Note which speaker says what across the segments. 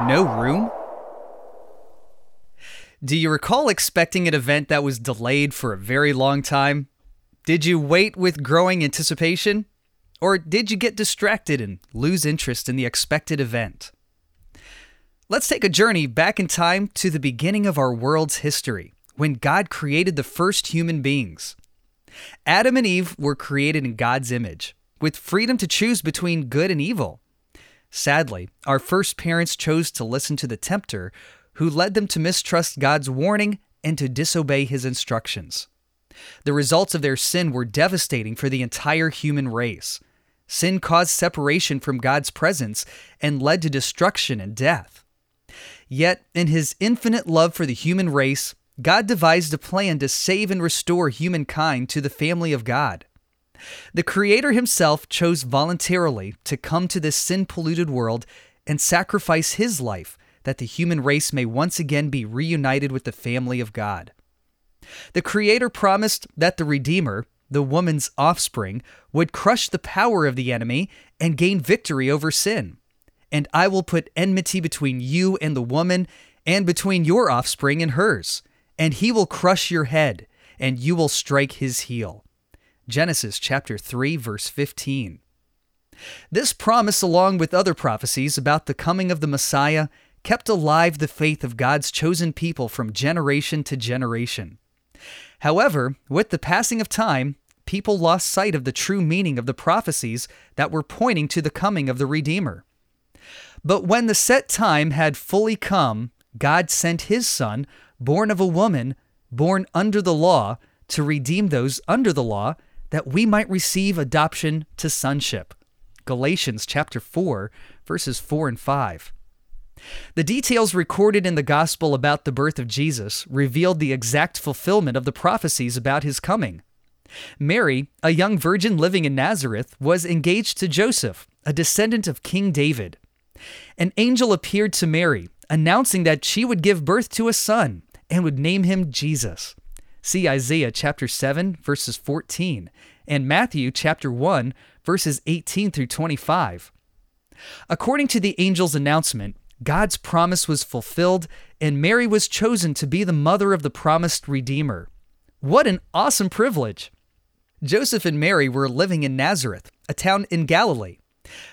Speaker 1: No Room? Do you recall expecting an event that was delayed for a very long time? Did you wait with growing anticipation? Or did you get distracted and lose interest in the expected event? Let's take a journey back in time to the beginning of our world's history, when God created the first human beings. Adam and Eve were created in God's image, with freedom to choose between good and evil. Sadly, our first parents chose to listen to the tempter, who led them to mistrust God's warning and to disobey his instructions. The results of their sin were devastating for the entire human race. Sin caused separation from God's presence and led to destruction and death. Yet, in his infinite love for the human race, God devised a plan to save and restore humankind to the family of God. The Creator Himself chose voluntarily to come to this sin polluted world and sacrifice His life that the human race may once again be reunited with the family of God. The Creator promised that the Redeemer, the woman's offspring, would crush the power of the enemy and gain victory over sin. And I will put enmity between you and the woman, and between your offspring and hers, and he will crush your head, and you will strike his heel. Genesis chapter 3 verse 15. This promise along with other prophecies about the coming of the Messiah kept alive the faith of God's chosen people from generation to generation. However, with the passing of time, people lost sight of the true meaning of the prophecies that were pointing to the coming of the Redeemer. But when the set time had fully come, God sent his Son, born of a woman, born under the law, to redeem those under the law that we might receive adoption to sonship. Galatians chapter 4 verses 4 and 5. The details recorded in the gospel about the birth of Jesus revealed the exact fulfillment of the prophecies about his coming. Mary, a young virgin living in Nazareth, was engaged to Joseph, a descendant of King David. An angel appeared to Mary, announcing that she would give birth to a son and would name him Jesus. See Isaiah chapter 7 verses 14 and Matthew chapter 1 verses 18 through 25. According to the angel's announcement, God's promise was fulfilled and Mary was chosen to be the mother of the promised Redeemer. What an awesome privilege! Joseph and Mary were living in Nazareth, a town in Galilee.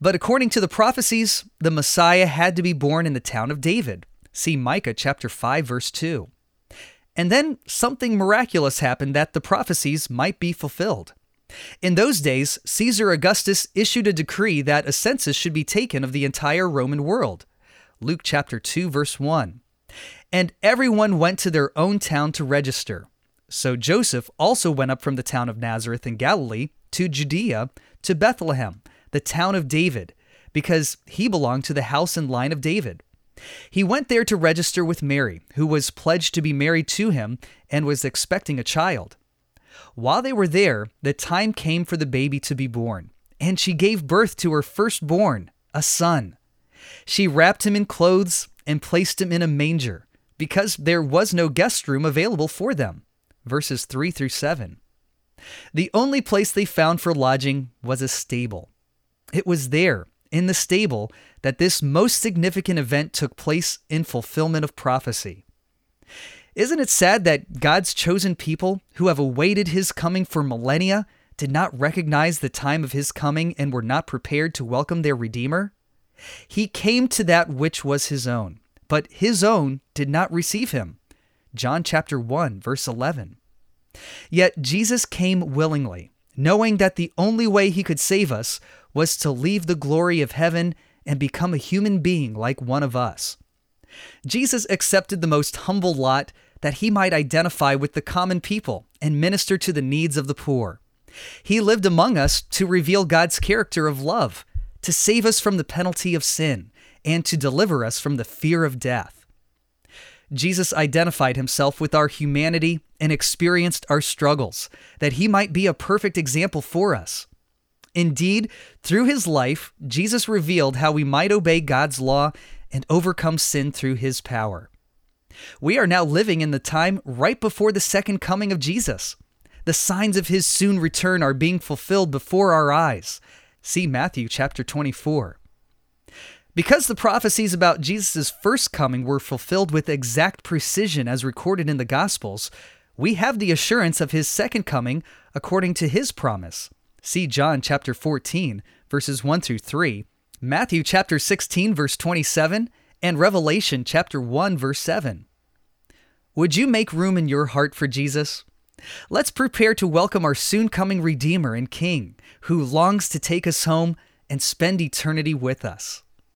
Speaker 1: But according to the prophecies, the Messiah had to be born in the town of David. See Micah chapter 5 verse 2. And then something miraculous happened that the prophecies might be fulfilled. In those days, Caesar Augustus issued a decree that a census should be taken of the entire Roman world. Luke chapter 2 verse 1. And everyone went to their own town to register. So Joseph also went up from the town of Nazareth in Galilee to Judea to Bethlehem, the town of David, because he belonged to the house and line of David. He went there to register with Mary, who was pledged to be married to him and was expecting a child. While they were there, the time came for the baby to be born, and she gave birth to her firstborn, a son. She wrapped him in clothes and placed him in a manger, because there was no guest room available for them. Verses 3 through 7. The only place they found for lodging was a stable. It was there, in the stable, that this most significant event took place in fulfillment of prophecy. Isn't it sad that God's chosen people, who have awaited his coming for millennia, did not recognize the time of his coming and were not prepared to welcome their Redeemer? He came to that which was his own, but his own did not receive him. John chapter 1 verse 11. Yet Jesus came willingly, knowing that the only way he could save us was to leave the glory of heaven and become a human being like one of us. Jesus accepted the most humble lot that he might identify with the common people and minister to the needs of the poor. He lived among us to reveal God's character of love, to save us from the penalty of sin, and to deliver us from the fear of death. Jesus identified himself with our humanity and experienced our struggles, that he might be a perfect example for us. Indeed, through his life, Jesus revealed how we might obey God's law and overcome sin through his power. We are now living in the time right before the second coming of Jesus. The signs of his soon return are being fulfilled before our eyes. See Matthew chapter 24. Because the prophecies about Jesus' first coming were fulfilled with exact precision as recorded in the Gospels, we have the assurance of his second coming according to his promise. See John chapter 14, verses 1 through 3, Matthew chapter 16, verse 27, and Revelation chapter 1, verse 7. Would you make room in your heart for Jesus? Let's prepare to welcome our soon coming Redeemer and King, who longs to take us home and spend eternity with us.